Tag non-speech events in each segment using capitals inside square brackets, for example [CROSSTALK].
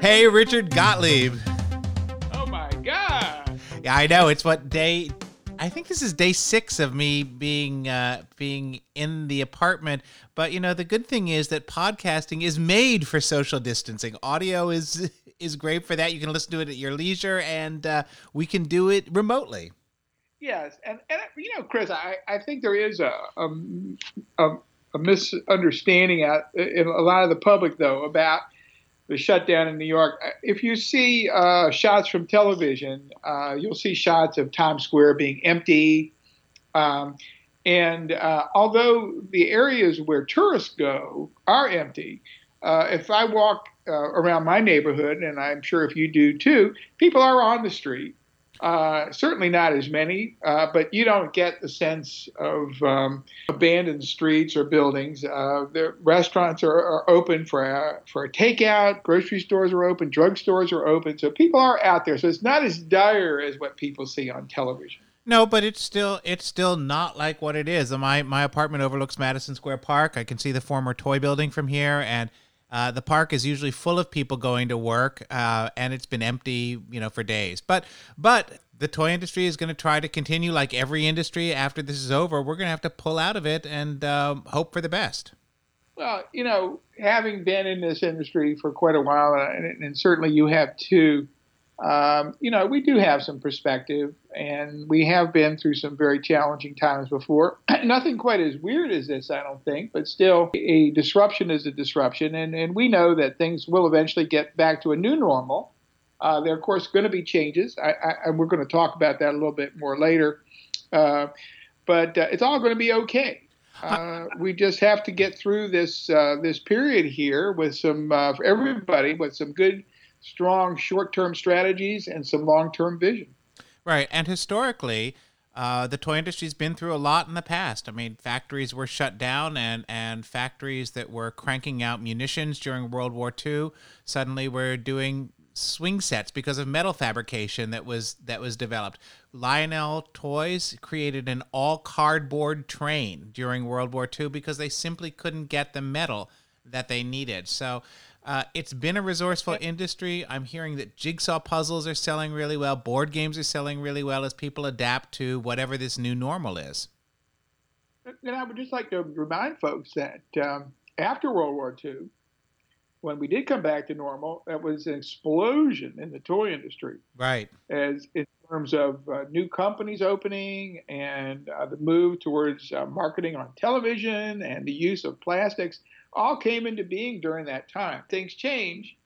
Hey, Richard Gottlieb. Oh my God. Yeah, I know. It's what day. I think this is day six of me being uh, being in the apartment. But you know, the good thing is that podcasting is made for social distancing. Audio is is great for that. You can listen to it at your leisure, and uh, we can do it remotely. Yes, and, and you know, Chris, I, I think there is a, a, a, a misunderstanding out in a lot of the public though about the shutdown in New York. If you see uh, shots from television, uh, you'll see shots of Times Square being empty. Um, and uh, although the areas where tourists go are empty, uh, if I walk uh, around my neighborhood, and I'm sure if you do too, people are on the street. Uh, certainly not as many, uh, but you don't get the sense of um, abandoned streets or buildings. Uh, the restaurants are, are open for a, for takeout. Grocery stores are open. Drugstores are open. So people are out there. So it's not as dire as what people see on television. No, but it's still it's still not like what it is. My my apartment overlooks Madison Square Park. I can see the former toy building from here, and uh, the park is usually full of people going to work, uh, and it's been empty, you know, for days. But but the toy industry is going to try to continue, like every industry. After this is over, we're going to have to pull out of it and um, hope for the best. Well, you know, having been in this industry for quite a while, and, and certainly you have too, um, you know, we do have some perspective, and we have been through some very challenging times before. [CLEARS THROAT] Nothing quite as weird as this, I don't think, but still, a disruption is a disruption, and, and we know that things will eventually get back to a new normal. Uh, there, are, of course, going to be changes, I, I, and we're going to talk about that a little bit more later. Uh, but uh, it's all going to be okay. Uh, we just have to get through this uh, this period here with some uh, for everybody with some good strong short-term strategies and some long-term vision. Right, and historically, uh, the toy industry's been through a lot in the past. I mean, factories were shut down, and and factories that were cranking out munitions during World War II suddenly were doing swing sets because of metal fabrication that was that was developed. Lionel Toys created an all cardboard train during World War II because they simply couldn't get the metal that they needed. So uh, it's been a resourceful industry. I'm hearing that jigsaw puzzles are selling really well, board games are selling really well as people adapt to whatever this new normal is. And I would just like to remind folks that um, after World War II, when we did come back to normal, that was an explosion in the toy industry. Right. As in terms of uh, new companies opening and uh, the move towards uh, marketing on television and the use of plastics all came into being during that time. Things change,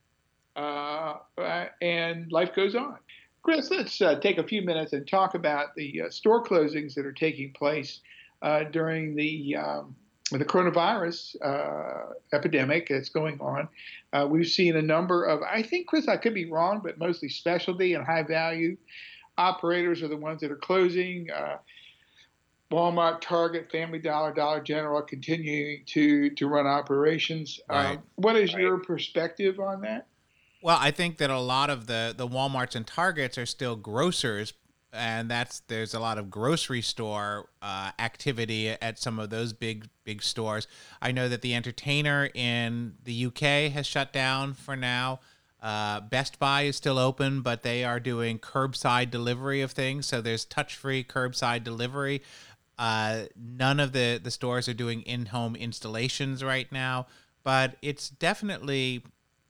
uh, uh, and life goes on. Chris, let's uh, take a few minutes and talk about the uh, store closings that are taking place uh, during the um, the coronavirus uh, epidemic that's going on. we've seen a number of, I think, Chris, I could be wrong, but mostly specialty and high value operators are the ones that are closing. Walmart, Target, Family Dollar, Dollar General continuing to to run operations. Right. Um, what is right. your perspective on that? Well, I think that a lot of the the WalMarts and Targets are still grocers, and that's there's a lot of grocery store uh, activity at some of those big big stores. I know that the Entertainer in the UK has shut down for now. Uh, Best Buy is still open, but they are doing curbside delivery of things. So there's touch free curbside delivery. Uh, none of the, the stores are doing in home installations right now, but it's definitely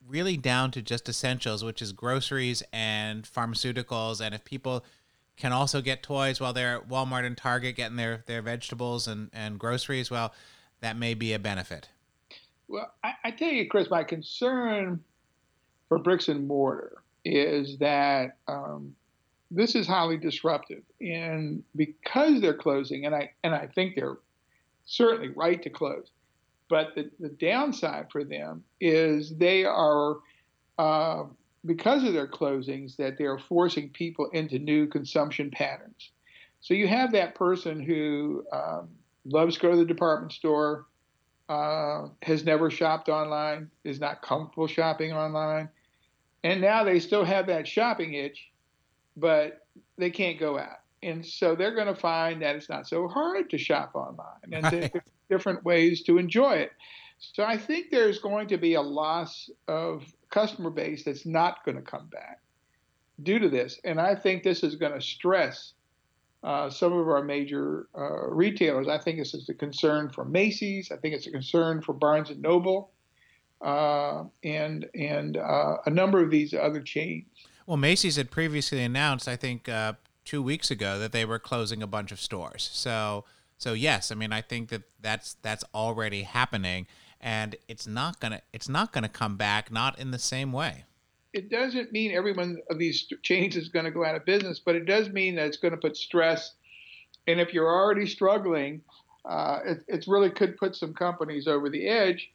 really down to just essentials, which is groceries and pharmaceuticals. And if people can also get toys while they're at Walmart and Target getting their, their vegetables and, and groceries, well, that may be a benefit. Well, I, I tell you, Chris, my concern for bricks and mortar is that um, this is highly disruptive. And because they're closing, and I and I think they're certainly right to close, but the, the downside for them is they are uh, because of their closings that they are forcing people into new consumption patterns. So you have that person who um, loves to go to the department store, uh, has never shopped online, is not comfortable shopping online, and now they still have that shopping itch but they can't go out. And so they're going to find that it's not so hard to shop online and right. different ways to enjoy it. So I think there's going to be a loss of customer base that's not going to come back due to this. And I think this is going to stress uh, some of our major uh, retailers. I think this is a concern for Macy's. I think it's a concern for Barnes and Noble, uh, and and uh, a number of these other chains. Well, Macy's had previously announced, I think, uh, two weeks ago that they were closing a bunch of stores. So so yes, I mean I think that that's that's already happening, and it's not gonna it's not gonna come back not in the same way. It doesn't mean every one of these chains is going to go out of business, but it does mean that it's going to put stress. And if you're already struggling, uh, it, it really could put some companies over the edge.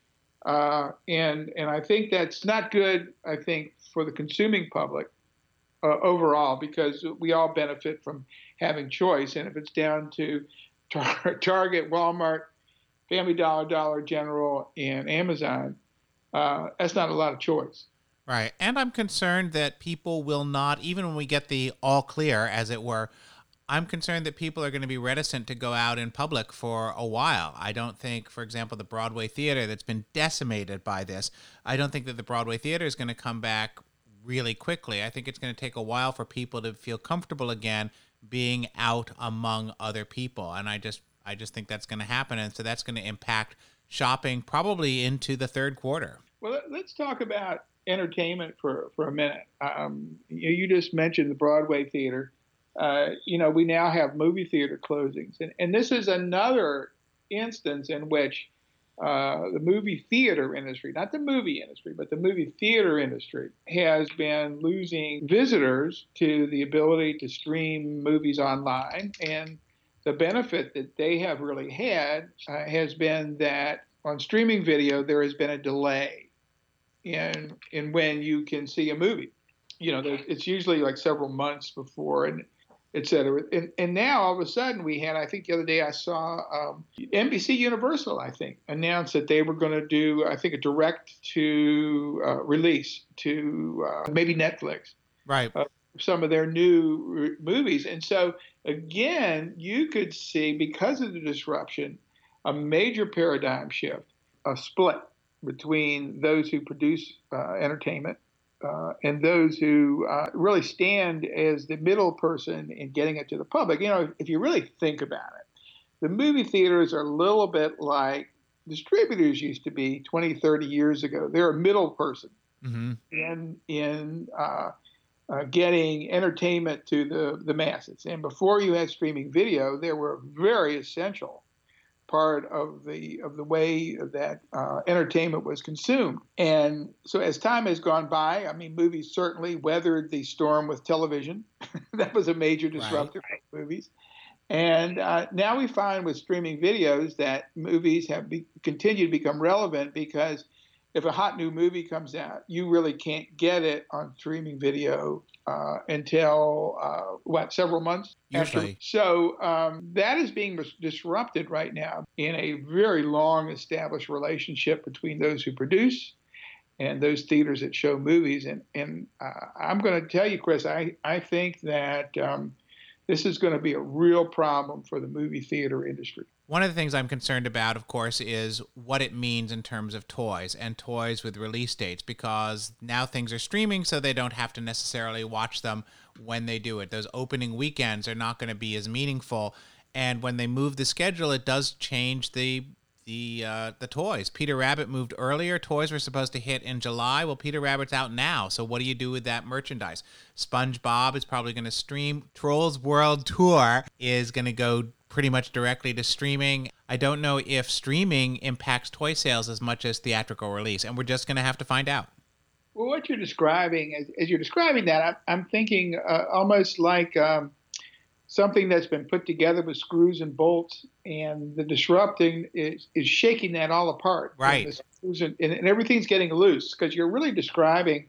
Uh, and and I think that's not good. I think for the consuming public uh, overall because we all benefit from having choice. And if it's down to Tar- [LAUGHS] Target, Walmart, Family Dollar, Dollar General, and Amazon, uh, that's not a lot of choice. Right. And I'm concerned that people will not, even when we get the all clear, as it were, I'm concerned that people are going to be reticent to go out in public for a while. I don't think, for example, the Broadway theater that's been decimated by this, I don't think that the Broadway theater is going to come back really quickly. I think it's going to take a while for people to feel comfortable again being out among other people. And I just I just think that's going to happen and so that's going to impact shopping probably into the third quarter. Well, let's talk about entertainment for, for a minute. Um, you, you, just mentioned the Broadway theater. Uh, you know, we now have movie theater closings. And, and this is another instance in which uh, the movie theater industry, not the movie industry, but the movie theater industry, has been losing visitors to the ability to stream movies online. And the benefit that they have really had uh, has been that on streaming video, there has been a delay in, in when you can see a movie. You know, it's usually like several months before. And et cetera. And, and now all of a sudden we had, I think the other day I saw um, NBC Universal, I think, announced that they were going to do, I think, a direct to uh, release to uh, maybe Netflix. Right. Uh, some of their new re- movies. And so, again, you could see, because of the disruption, a major paradigm shift, a split between those who produce uh, entertainment uh, and those who uh, really stand as the middle person in getting it to the public. You know, if you really think about it, the movie theaters are a little bit like distributors used to be 20, 30 years ago. They're a middle person mm-hmm. in in uh, uh, getting entertainment to the the masses. And before you had streaming video, they were very essential part of the of the way that uh, entertainment was consumed. And so as time has gone by, I mean, movies certainly weathered the storm with television. [LAUGHS] that was a major disruptor right. for movies. And uh, now we find with streaming videos that movies have be, continued to become relevant because if a hot new movie comes out, you really can't get it on streaming video uh, until uh, what several months Usually. after. So um, that is being disrupted right now in a very long established relationship between those who produce and those theaters that show movies. And and uh, I'm going to tell you, Chris, I I think that. Um, this is going to be a real problem for the movie theater industry. One of the things I'm concerned about, of course, is what it means in terms of toys and toys with release dates because now things are streaming, so they don't have to necessarily watch them when they do it. Those opening weekends are not going to be as meaningful. And when they move the schedule, it does change the the uh, the toys. Peter Rabbit moved earlier. Toys were supposed to hit in July. Well, Peter Rabbit's out now. So what do you do with that merchandise? SpongeBob is probably going to stream. Trolls World Tour is going to go pretty much directly to streaming. I don't know if streaming impacts toy sales as much as theatrical release, and we're just going to have to find out. Well, what you're describing, as, as you're describing that, I'm, I'm thinking uh, almost like um, something that's been put together with screws and bolts, and the disrupting is, is shaking that all apart. Right. And, and, everything's getting loose because you're really describing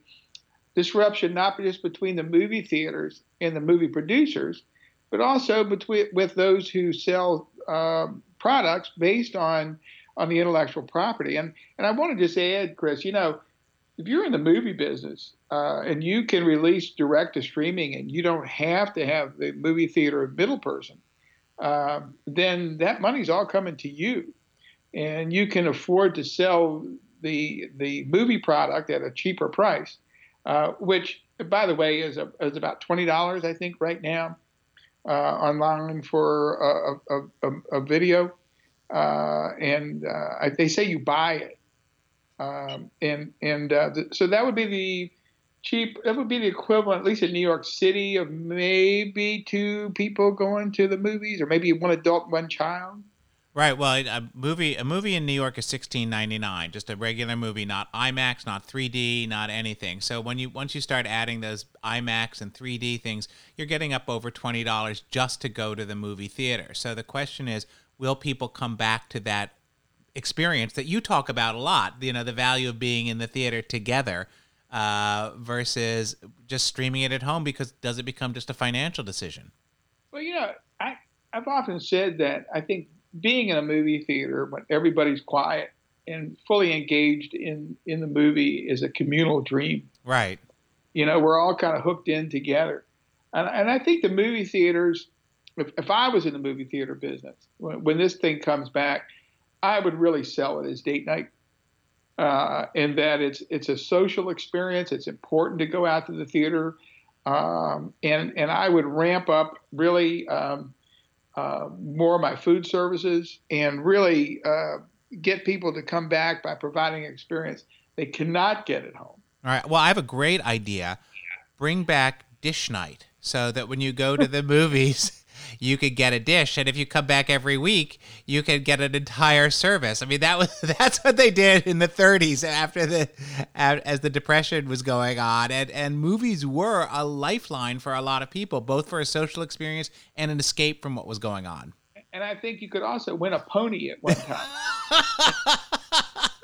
disruption not just between the movie theaters and the movie producers, but also between with those who sell um, products based on on the intellectual property. And and I want to just add, Chris, you know, if you're in the movie business uh, and you can release direct to streaming and you don't have to have the movie theater middle person, uh, then that money's all coming to you. And you can afford to sell the the movie product at a cheaper price, uh, which by the way is a, is about twenty dollars I think right now uh, online for a, a, a, a video, uh, and uh, they say you buy it, um, and and uh, the, so that would be the cheap. That would be the equivalent, at least in New York City, of maybe two people going to the movies, or maybe one adult, one child. Right. Well, a movie a movie in New York is sixteen ninety nine, just a regular movie, not IMAX, not three D, not anything. So when you once you start adding those IMAX and three D things, you're getting up over twenty dollars just to go to the movie theater. So the question is, will people come back to that experience that you talk about a lot? You know, the value of being in the theater together uh, versus just streaming it at home because does it become just a financial decision? Well, you know, I I've often said that I think being in a movie theater when everybody's quiet and fully engaged in in the movie is a communal dream. Right. You know, we're all kind of hooked in together, and and I think the movie theaters. If, if I was in the movie theater business, when, when this thing comes back, I would really sell it as date night. Uh, in that it's it's a social experience. It's important to go out to the theater, um, and and I would ramp up really um, uh, more of my food services and really uh, get people to come back by providing experience they cannot get at home. All right. Well, I have a great idea. Bring back dish night so that when you go to the [LAUGHS] movies, you could get a dish, and if you come back every week, you could get an entire service. I mean, that was [LAUGHS] that's what they did in the 30s after the as the depression was going on, and and movies were a lifeline for a lot of people, both for a social experience and an escape from what was going on. And I think you could also win a pony at one time.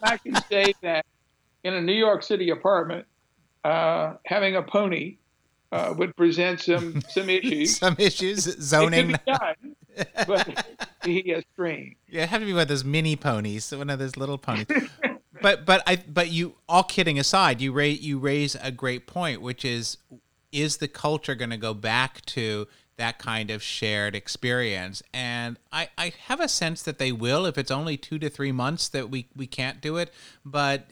I can say that in a New York City apartment, uh, having a pony uh, would present some some issues. [LAUGHS] some issues, zoning. It could be done, [LAUGHS] but be a stream. Yeah, it have to be one of those mini ponies, one of those little ponies. but but I but you all kidding aside, you raise you raise a great point, which is is the culture going to go back to that kind of shared experience and I, I have a sense that they will if it's only two to three months that we, we can't do it but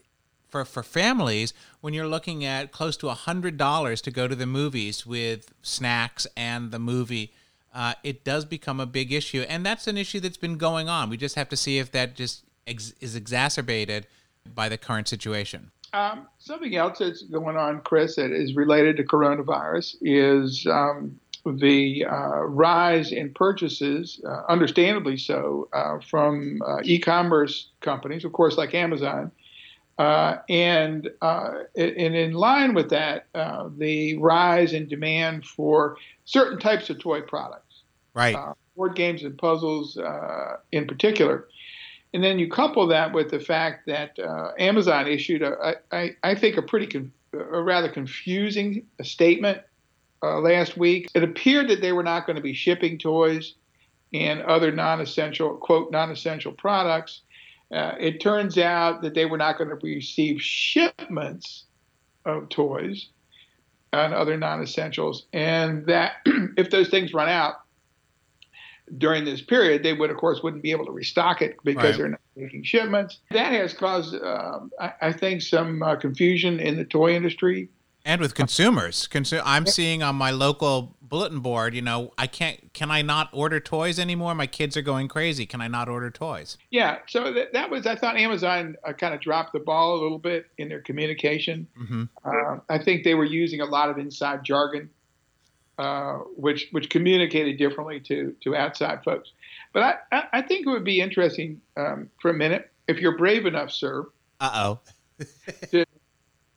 for, for families when you're looking at close to a hundred dollars to go to the movies with snacks and the movie uh, it does become a big issue. And that's an issue that's been going on. We just have to see if that just ex- is exacerbated by the current situation. Um, something else that's going on chris that is related to coronavirus is um, the uh, rise in purchases, uh, understandably so, uh, from uh, e-commerce companies, of course, like Amazon, uh, and, uh, and in line with that, uh, the rise in demand for certain types of toy products, right? Uh, board games and puzzles uh, in particular. And then you couple that with the fact that uh, Amazon issued, a, I, I think, a pretty, con- a rather confusing statement last week. It appeared that they were not going to be shipping toys and other non-essential, quote, non-essential products uh, it turns out that they were not going to receive shipments of toys and other non-essentials, and that [CLEARS THROAT] if those things run out during this period, they would, of course, wouldn't be able to restock it because right. they're not making shipments. That has caused, uh, I, I, think, some uh, confusion in the toy industry and with consumers. Consu- I'm seeing on my local bulletin board, you know, I can't, can I not order toys anymore? My kids are going crazy. Can I not order toys? Yeah. So that, that was, I thought Amazon uh, kind of dropped the ball a little bit in their communication. Mm-hmm. Uh, I think they were using a lot of inside jargon, uh, which which communicated differently to to outside folks. But I, I think it would be interesting um, for a minute if you're brave enough, sir. Uh oh. to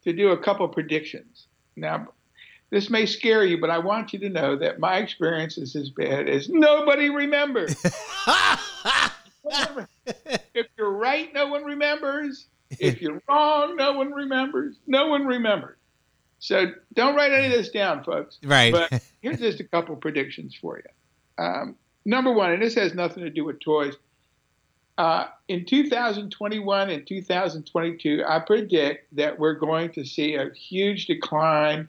to do a couple predictions. Now, this may scare you, but I want you to know that my experience is as bad as nobody remembers. [LAUGHS] if you're right, no one remembers. If [LAUGHS] you're wrong, no one remembers. No one remembers. So don't write any of this down, folks. Right. But here's just a couple predictions for you. Um, number one, and this has nothing to do with toys. Uh, in 2021 and 2022, I predict that we're going to see a huge decline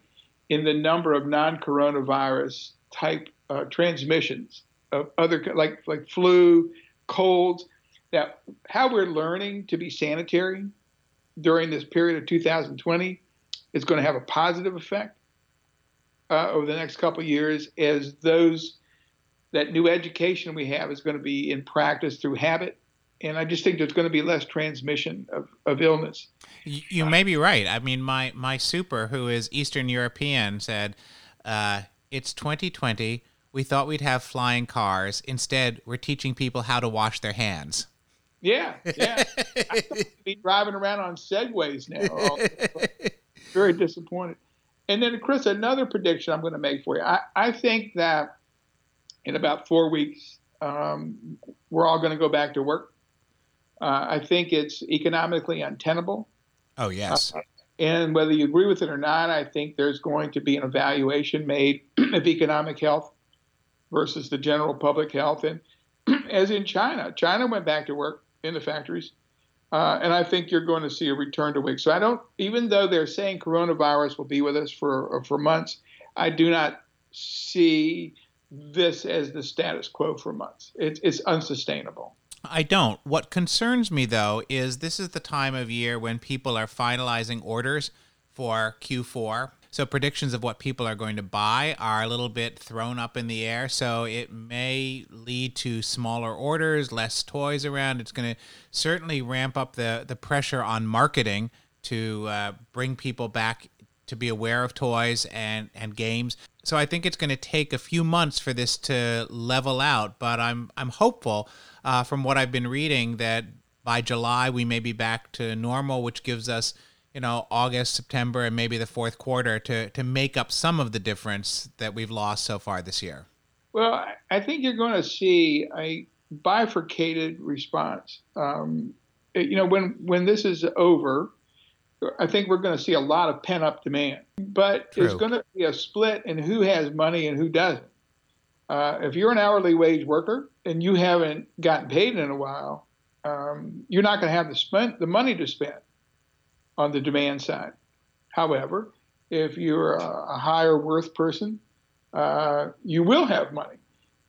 in the number of non-coronavirus type uh, transmissions of other like like flu, colds. That how we're learning to be sanitary during this period of 2020 is going to have a positive effect uh, over the next couple of years as those that new education we have is going to be in practice through habit and I just think there's going to be less transmission of, of illness. You may be right. I mean, my my super, who is Eastern European, said, uh, "It's 2020. We thought we'd have flying cars. Instead, we're teaching people how to wash their hands." Yeah, yeah. [LAUGHS] I be driving around on segways now. Very disappointed. And then, Chris, another prediction I'm going to make for you. I, I think that in about four weeks, um, we're all going to go back to work. Uh, I think it's economically untenable. Oh, yes. Uh, and whether you agree with it or not, I think there's going to be an evaluation made [CLEARS THROAT] of economic health versus the general public health. And [CLEARS THROAT] as in China, China went back to work in the factories. Uh, and I think you're going to see a return to work. So I don't, even though they're saying coronavirus will be with us for for months, I do not see this as the status quo for months. It's, it's unsustainable. I don't. What concerns me though is this is the time of year when people are finalizing orders for Q4. So predictions of what people are going to buy are a little bit thrown up in the air. So it may lead to smaller orders, less toys around. It's going to certainly ramp up the the pressure on marketing to uh, bring people back to be aware of toys and and games. So I think it's going to take a few months for this to level out, but I'm I'm hopeful uh, from what I've been reading that by July we may be back to normal, which gives us you know August, September, and maybe the fourth quarter to to make up some of the difference that we've lost so far this year. Well, I think you're going to see a bifurcated response. Um, you know, when when this is over, I think we're going to see a lot of pent up demand, but True. it's going to be a split in who has money and who doesn't. Uh, if you're an hourly wage worker and you haven't gotten paid in a while, um, you're not going to have the spend the money to spend on the demand side. However, if you're a, a higher worth person, uh, you will have money.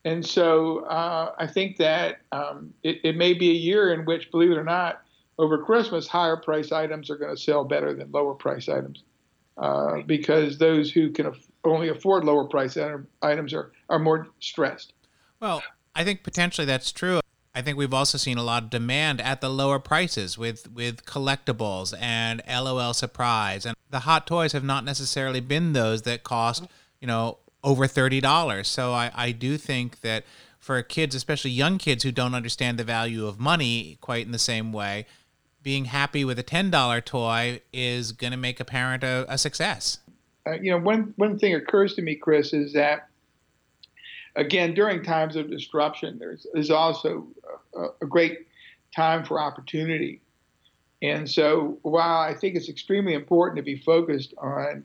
And so uh, I think that um, it, it may be a year in which, believe it or not, over Christmas, higher price items are going to sell better than lower price items uh, because those who can only afford lower price items are, are more stressed. Well, I think potentially that's true. I think we've also seen a lot of demand at the lower prices with with collectibles and LOL surprise and the hot toys have not necessarily been those that cost, you know, over $30. So I, I do think that for kids, especially young kids who don't understand the value of money quite in the same way, being happy with a $10 toy is going to make a parent a, a success. Uh, you know, one, one thing occurs to me, Chris, is that, again, during times of disruption, there's, there's also a, a great time for opportunity. And so, while I think it's extremely important to be focused on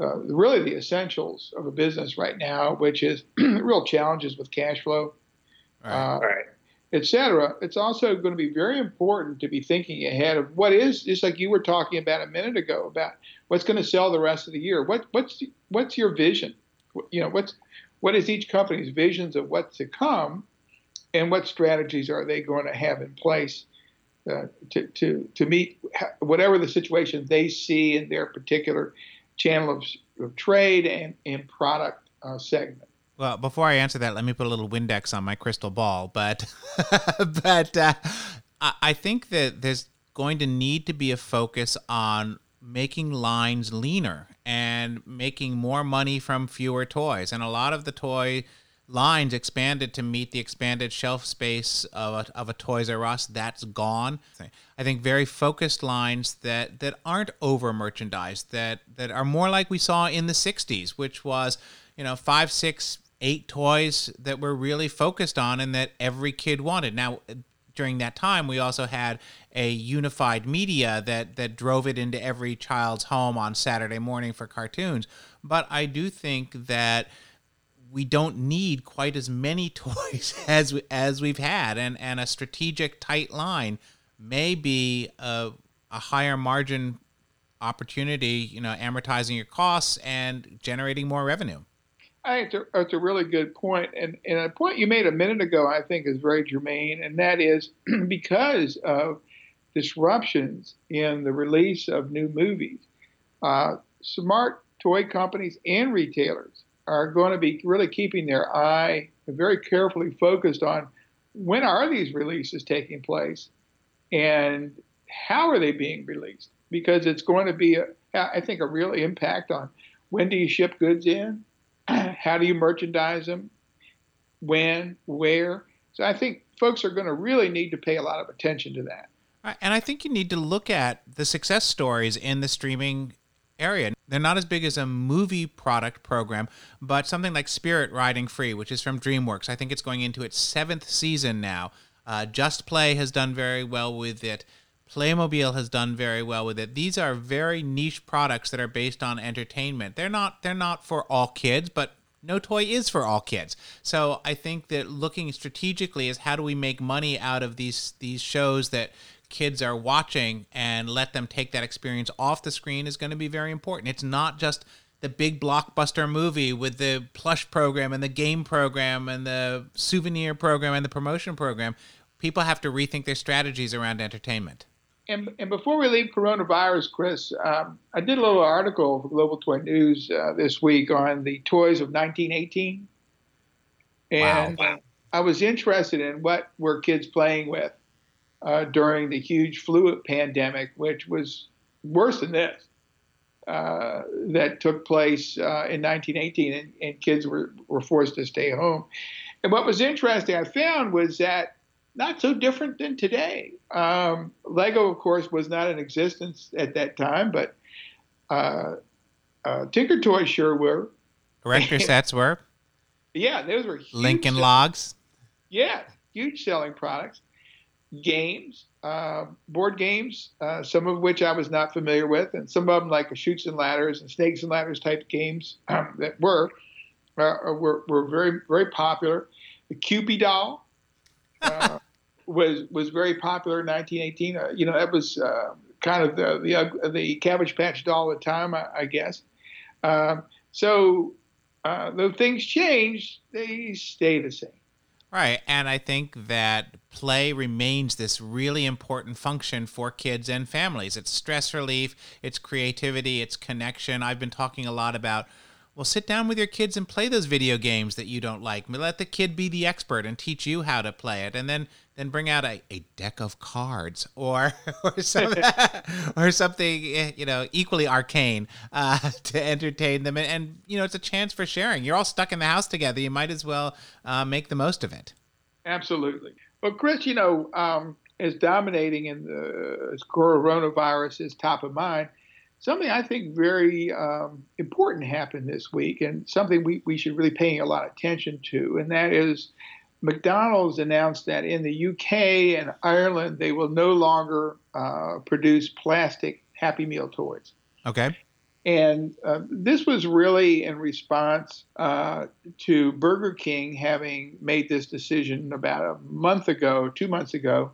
uh, really the essentials of a business right now, which is [CLEARS THROAT] real challenges with cash flow, right. Uh, right etc. It's also going to be very important to be thinking ahead of what is just like you were talking about a minute ago about what's going to sell the rest of the year. What what's what's your vision? You know, what's what is each company's visions of what's to come, and what strategies are they going to have in place uh, to to to meet whatever the situation they see in their particular channel of, of trade and and product uh, segment. Well, before I answer that, let me put a little Windex on my crystal ball. But, [LAUGHS] but uh, I think that there's going to need to be a focus on making lines leaner and making more money from fewer toys. And a lot of the toy lines expanded to meet the expanded shelf space of a, of a Toys R Us. That's gone. I think very focused lines that that aren't over merchandised that that are more like we saw in the '60s, which was you know five, six eight toys that were really focused on and that every kid wanted. Now, during that time, we also had a unified media that that drove it into every child's home on Saturday morning for cartoons. But I do think that we don't need quite as many [LAUGHS] toys as as we've had, and and a strategic tight line may be a, a higher margin opportunity. You know, amortizing your costs and generating more revenue. I think that's a really good point. And, and a point you made a minute ago, I think, is very germane, and that is [CLEARS THROAT] because of disruptions in the release of new movies, uh, smart toy companies and retailers are going to be really keeping their eye very carefully focused on when are these releases taking place and how are they being released because it's going to be a, I think a real impact on when do you ship goods in [CLEARS THROAT] how do you merchandise them when where so i think folks are going to really need to pay a lot of attention to that and i think you need to look at the success stories in the streaming area. They're not as big as a movie product program, but something like Spirit Riding Free, which is from DreamWorks, I think it's going into its seventh season now. Uh, Just Play has done very well with it. Playmobil has done very well with it. These are very niche products that are based on entertainment. They're not they're not for all kids, but no toy is for all kids. So I think that looking strategically is how do we make money out of these these shows that kids are watching and let them take that experience off the screen is going to be very important. It's not just the big blockbuster movie with the plush program and the game program and the souvenir program and the promotion program. People have to rethink their strategies around entertainment. And, and before we leave coronavirus, Chris, um, I did a little article for Global Toy News uh, this week on the toys of 1918. And wow. I was interested in what were kids playing with uh, during the huge flu pandemic, which was worse than this, uh, that took place uh, in 1918, and, and, kids were, were forced to stay home. And what was interesting, I found, was that not so different than today. Um, Lego, of course, was not in existence at that time, but uh, uh, Tinker Toys sure were. Erector [LAUGHS] sets were. Yeah, those were Lincoln Logs. Yeah, huge selling products games, uh, board games, uh, some of which I was not familiar with, and some of them like Chutes and Ladders and Snakes and Ladders type games um, that were, uh, were were very very popular. The Kewpie doll uh, was was very popular in 1918. Uh, you know that was uh, kind of the, the the Cabbage Patch doll at the time, I, I guess. Um, so though things change, they stay the same. Right. And I think that play remains this really important function for kids and families. It's stress relief, it's creativity, it's connection. I've been talking a lot about well, sit down with your kids and play those video games that you don't like. Let the kid be the expert and teach you how to play it. And then then bring out a, a deck of cards or [LAUGHS] or, some, [LAUGHS] or something eh, you know equally arcane uh, [LAUGHS] to entertain them and, and, you know it's a chance for sharing you're all stuck in the house together you might as well uh, make the most of it absolutely well chris you know um, is dominating in the coronavirus is top of mind something i think very um, important happened this week and something we, we should really pay a lot of attention to and that is McDonald's announced that in the UK and Ireland, they will no longer uh, produce plastic Happy Meal toys. Okay. And uh, this was really in response uh, to Burger King having made this decision about a month ago, two months ago.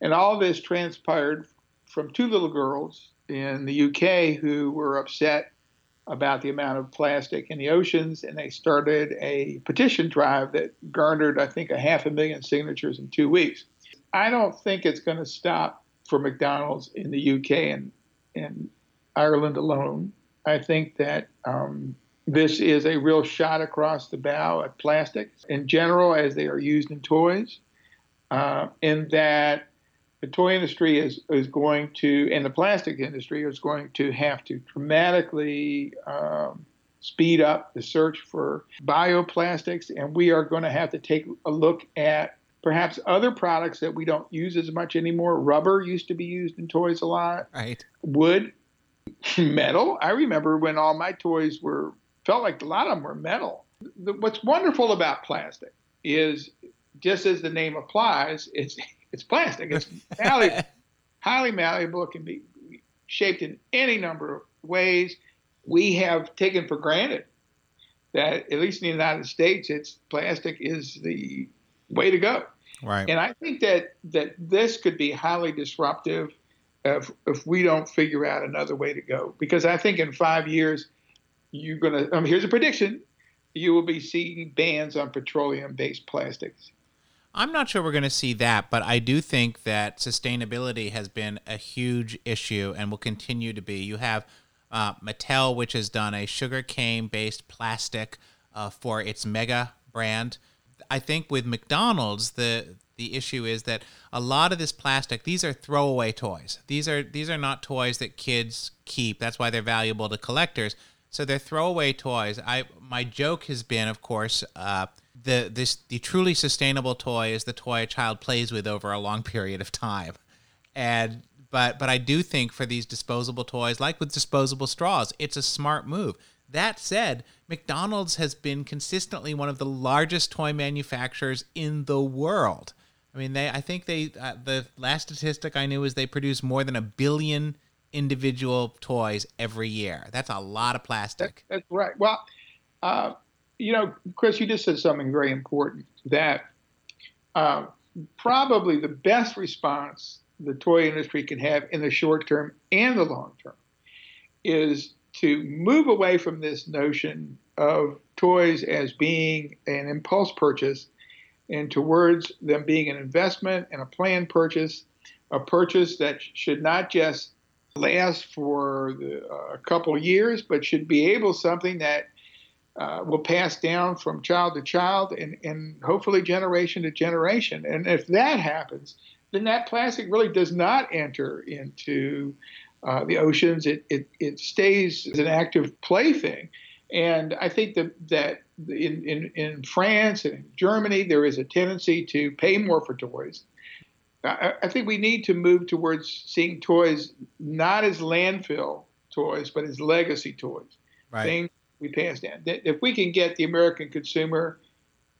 And all this transpired from two little girls in the UK who were upset about the amount of plastic in the oceans, and they started a petition drive that garnered, I think, a half a million signatures in two weeks. I don't think it's going to stop for McDonald's in the UK and, and Ireland alone. I think that um, this is a real shot across the bow at plastics in general as they are used in toys, uh, in that the toy industry is, is going to, and the plastic industry is going to have to dramatically um, speed up the search for bioplastics, and we are going to have to take a look at perhaps other products that we don't use as much anymore. Rubber used to be used in toys a lot. Right. Wood, [LAUGHS] metal. I remember when all my toys were felt like a lot of them were metal. The, what's wonderful about plastic is just as the name applies, it's it's plastic. It's [LAUGHS] malleable, highly malleable. It can be shaped in any number of ways. We have taken for granted that, at least in the United States, it's plastic is the way to go. Right. And I think that that this could be highly disruptive if if we don't figure out another way to go. Because I think in five years, you're gonna. Um, here's a prediction: you will be seeing bans on petroleum-based plastics I'm not sure we're going to see that, but I do think that sustainability has been a huge issue and will continue to be. You have uh, Mattel, which has done a sugarcane based plastic uh, for its mega brand. I think with McDonald's, the the issue is that a lot of this plastic these are throwaway toys these are these are not toys that kids keep that's why they're valuable to collectors so they're throwaway toys i my joke has been of course uh, the this the truly sustainable toy is the toy a child plays with over a long period of time and but but i do think for these disposable toys like with disposable straws it's a smart move that said, McDonald's has been consistently one of the largest toy manufacturers in the world. I mean, they. I think they. Uh, the last statistic I knew is they produce more than a billion individual toys every year. That's a lot of plastic. That, that's right. Well, uh, you know, Chris, you just said something very important. That uh, probably the best response the toy industry can have in the short term and the long term is to move away from this notion of toys as being an impulse purchase and towards them being an investment and a planned purchase, a purchase that should not just last for uh, a couple years, but should be able something that uh, will pass down from child to child and, and hopefully generation to generation. And if that happens, then that plastic really does not enter into uh, the oceans. It, it, it stays as an active plaything. And I think that, that in, in, in France and Germany, there is a tendency to pay more for toys. I, I think we need to move towards seeing toys not as landfill toys, but as legacy toys. Right. Things we pass down. If we can get the American consumer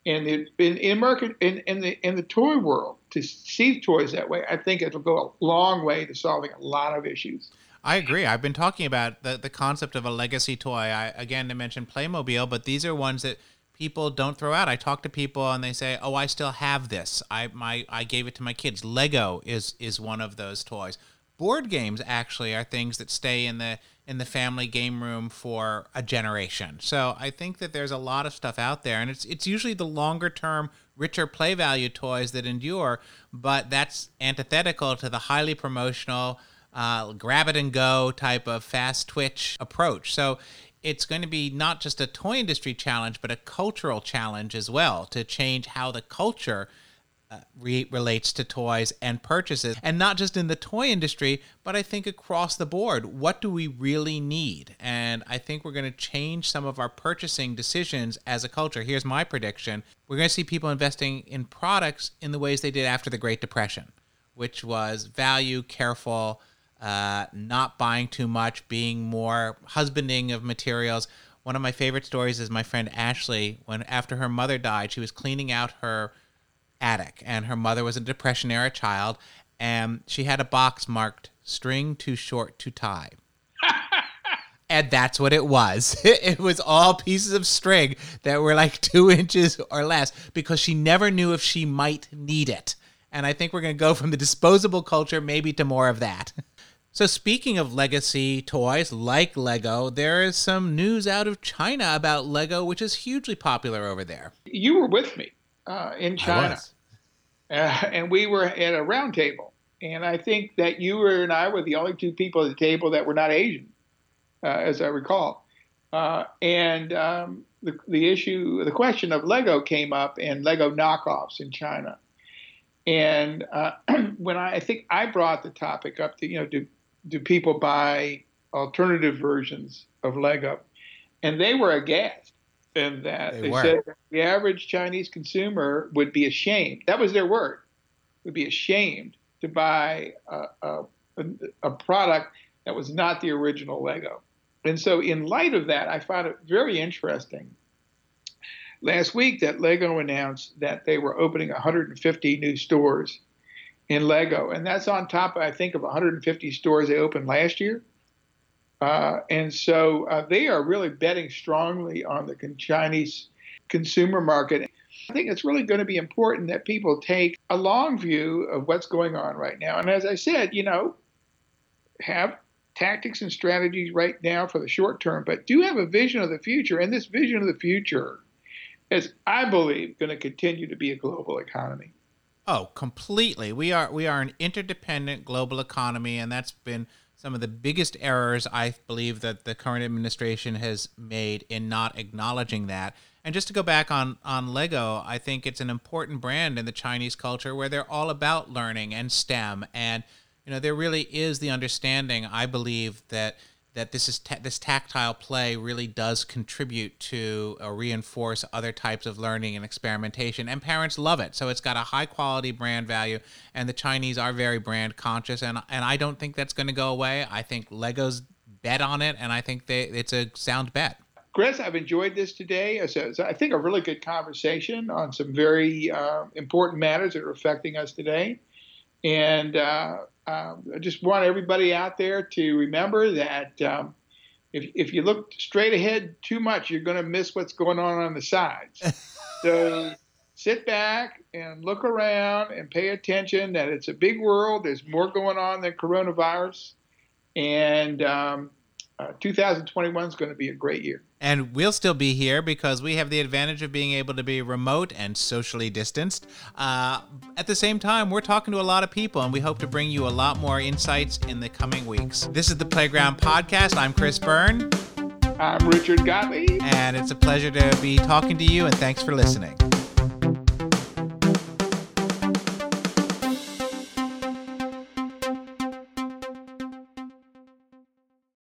and the in, in American in, in the in the toy world to see toys that way, I think it'll go a long way to solving a lot of issues. I agree. I've been talking about the, the concept of a legacy toy. I again to mention Playmobil, but these are ones that people don't throw out. I talk to people and they say, "Oh, I still have this. I my I gave it to my kids." Lego is is one of those toys. Board games actually are things that stay in the in the family game room for a generation. So I think that there's a lot of stuff out there, and it's it's usually the longer term, richer play value toys that endure. But that's antithetical to the highly promotional uh, grab it and go type of fast twitch approach. So it's going to be not just a toy industry challenge, but a cultural challenge as well to change how the culture uh, re- relates to toys and purchases. And not just in the toy industry, but I think across the board. What do we really need? And I think we're going to change some of our purchasing decisions as a culture. Here's my prediction we're going to see people investing in products in the ways they did after the Great Depression, which was value, careful uh, not buying too much, being more husbanding of materials. One of my favorite stories is my friend Ashley. When after her mother died, she was cleaning out her attic, and her mother was a depression era child, and she had a box marked "string too short to tie." [LAUGHS] and that's what it was. [LAUGHS] It was all pieces of string that were like two inches or less because she never knew if she might need it. And I think we're going to go from the disposable culture maybe to more of that. [LAUGHS] So, speaking of legacy toys like Lego, there is some news out of China about Lego, which is hugely popular over there. You were with me uh, in China, uh, and we were at a round table. And I think that you and I were the only two people at the table that were not Asian, uh, as I recall. Uh, and um, the, the issue, the question of Lego came up and Lego knockoffs in China. And uh, [CLEARS THROAT] when I, I think I brought the topic up to, you know, do do people buy alternative versions of Lego? And they were aghast in that. They, they said the average Chinese consumer would be ashamed. That was their word. Would be ashamed to buy a, a, a product that was not the original Lego. And so, in light of that, I found it very interesting last week that Lego announced that they were opening 150 new stores in Lego, and that's on top, I think, of 150 stores they opened last year. Uh, and so uh, they are really betting strongly on the Chinese consumer market. I think it's really going to be important that people take a long view of what's going on right now. And as I said, you know, have tactics and strategies right now for the short term, but do have a vision of the future. And this vision of the future is, I believe, going to continue to be a global economy. Oh, completely. We are we are an interdependent global economy, and that's been some of the biggest errors I believe that the current administration has made in not acknowledging that. And just to go back on on Lego, I think it's an important brand in the Chinese culture where they're all about learning and STEM, and you know there really is the understanding. I believe that that this is ta- this tactile play really does contribute to uh, reinforce other types of learning and experimentation and parents love it so it's got a high quality brand value and the chinese are very brand conscious and and i don't think that's going to go away i think legos bet on it and i think they it's a sound bet Chris, I've enjoyed this today. It's, a, it's I think a really good conversation on some very uh, important matters that are affecting us today. And uh, um, I just want everybody out there to remember that um, if, if you look straight ahead too much, you're going to miss what's going on on the sides. [LAUGHS] so sit back and look around and pay attention that it's a big world. There's more going on than coronavirus. And um, uh, 2021 is going to be a great year. And we'll still be here because we have the advantage of being able to be remote and socially distanced. Uh, at the same time, we're talking to a lot of people, and we hope to bring you a lot more insights in the coming weeks. This is the Playground Podcast. I'm Chris Byrne. I'm Richard Gottlieb. And it's a pleasure to be talking to you, and thanks for listening.